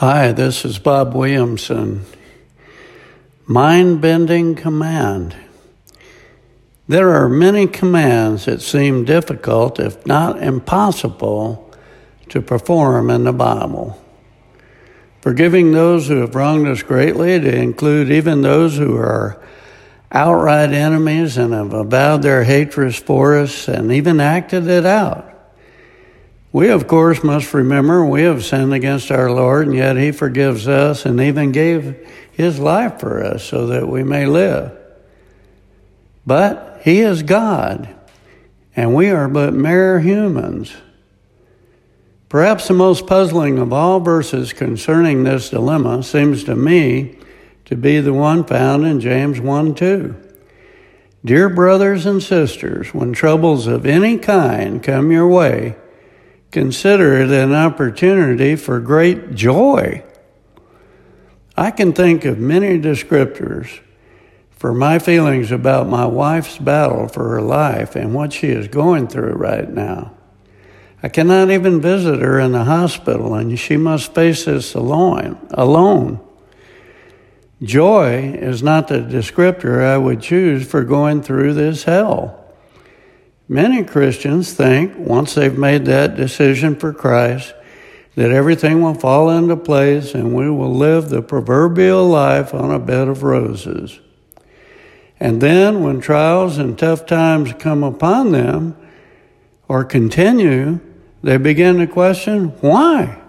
Hi, this is Bob Williamson. Mind bending command. There are many commands that seem difficult, if not impossible, to perform in the Bible. Forgiving those who have wronged us greatly, to include even those who are outright enemies and have avowed their hatred for us and even acted it out. We, of course, must remember we have sinned against our Lord, and yet He forgives us and even gave His life for us so that we may live. But He is God, and we are but mere humans. Perhaps the most puzzling of all verses concerning this dilemma seems to me to be the one found in James 1 2. Dear brothers and sisters, when troubles of any kind come your way, consider it an opportunity for great joy. I can think of many descriptors for my feelings about my wife's battle for her life and what she is going through right now. I cannot even visit her in the hospital, and she must face this alone. alone. Joy is not the descriptor I would choose for going through this hell. Many Christians think once they've made that decision for Christ, that everything will fall into place and we will live the proverbial life on a bed of roses. And then when trials and tough times come upon them or continue, they begin to question why,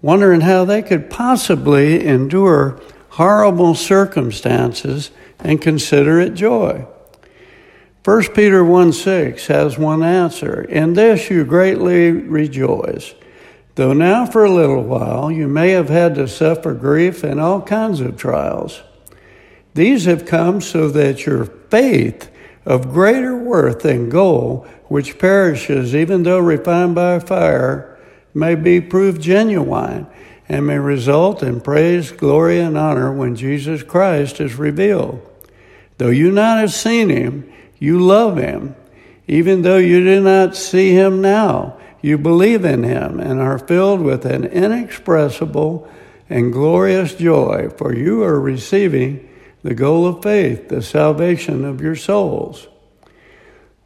wondering how they could possibly endure horrible circumstances and consider it joy. 1 Peter 1 6 has one answer. In this you greatly rejoice, though now for a little while you may have had to suffer grief and all kinds of trials. These have come so that your faith of greater worth than gold, which perishes even though refined by fire, may be proved genuine and may result in praise, glory, and honor when Jesus Christ is revealed. Though you not have seen him, you love him. Even though you do not see him now, you believe in him and are filled with an inexpressible and glorious joy, for you are receiving the goal of faith, the salvation of your souls.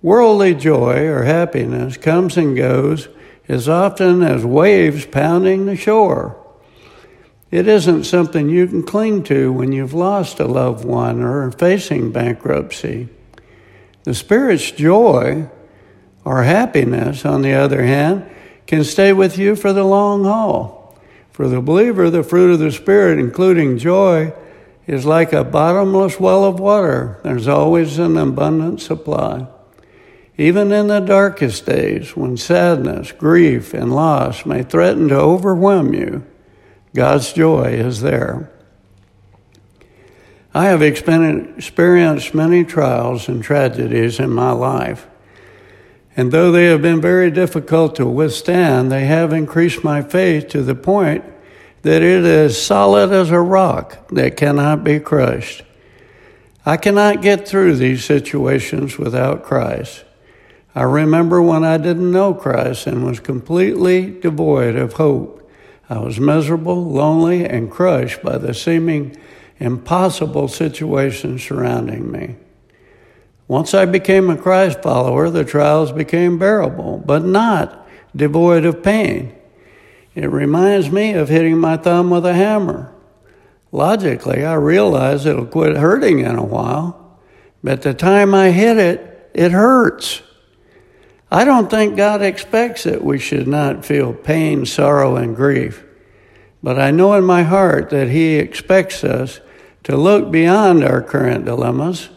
Worldly joy or happiness comes and goes as often as waves pounding the shore. It isn't something you can cling to when you've lost a loved one or are facing bankruptcy. The Spirit's joy or happiness, on the other hand, can stay with you for the long haul. For the believer, the fruit of the Spirit, including joy, is like a bottomless well of water. There's always an abundant supply. Even in the darkest days, when sadness, grief, and loss may threaten to overwhelm you, God's joy is there. I have experienced many trials and tragedies in my life. And though they have been very difficult to withstand, they have increased my faith to the point that it is solid as a rock that cannot be crushed. I cannot get through these situations without Christ. I remember when I didn't know Christ and was completely devoid of hope. I was miserable, lonely, and crushed by the seeming impossible situations surrounding me. Once I became a Christ follower, the trials became bearable, but not devoid of pain. It reminds me of hitting my thumb with a hammer. Logically, I realize it'll quit hurting in a while, but the time I hit it, it hurts. I don't think God expects that we should not feel pain, sorrow, and grief, but I know in my heart that He expects us to look beyond our current dilemmas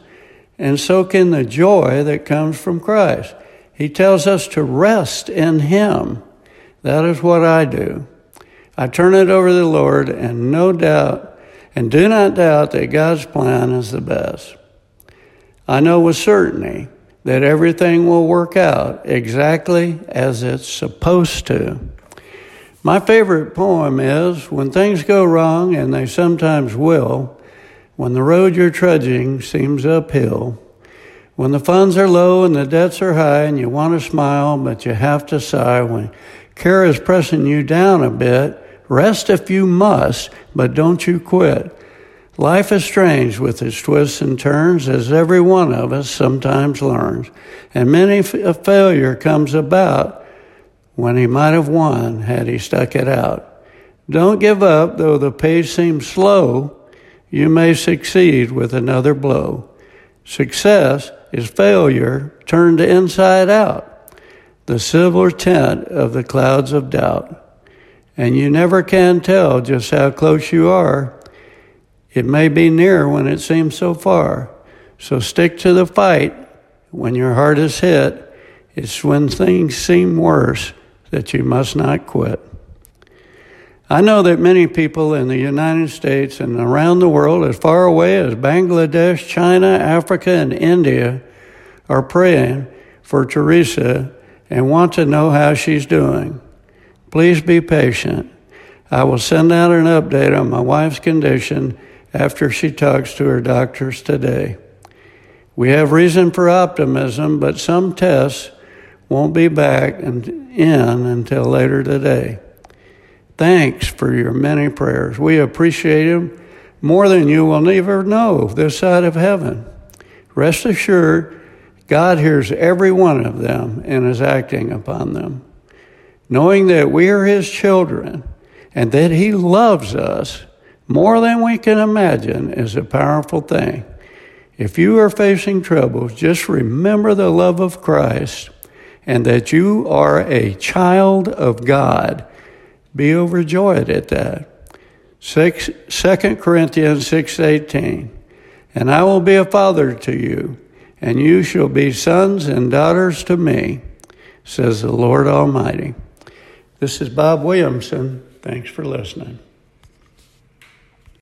and soak in the joy that comes from Christ. He tells us to rest in Him. That is what I do. I turn it over to the Lord and no doubt, and do not doubt that God's plan is the best. I know with certainty that everything will work out exactly as it's supposed to. My favorite poem is When things go wrong, and they sometimes will, when the road you're trudging seems uphill, when the funds are low and the debts are high and you want to smile, but you have to sigh, when care is pressing you down a bit, Rest if you must, but don't you quit. Life is strange with its twists and turns, as every one of us sometimes learns. And many a failure comes about when he might have won had he stuck it out. Don't give up, though the pace seems slow. You may succeed with another blow. Success is failure turned inside out, the silver tint of the clouds of doubt. And you never can tell just how close you are it may be near when it seems so far. So stick to the fight when your heart is hit. It's when things seem worse that you must not quit. I know that many people in the United States and around the world, as far away as Bangladesh, China, Africa, and India, are praying for Teresa and want to know how she's doing. Please be patient. I will send out an update on my wife's condition after she talks to her doctors today. We have reason for optimism, but some tests won't be back in until later today. Thanks for your many prayers. We appreciate them more than you will ever know this side of heaven. Rest assured, God hears every one of them and is acting upon them. Knowing that we are His children and that He loves us more than we can imagine is a powerful thing. If you are facing troubles, just remember the love of Christ and that you are a child of God. Be overjoyed at that. 2 Corinthians 6:18 And I will be a father to you and you shall be sons and daughters to me says the Lord Almighty. This is Bob Williamson. Thanks for listening.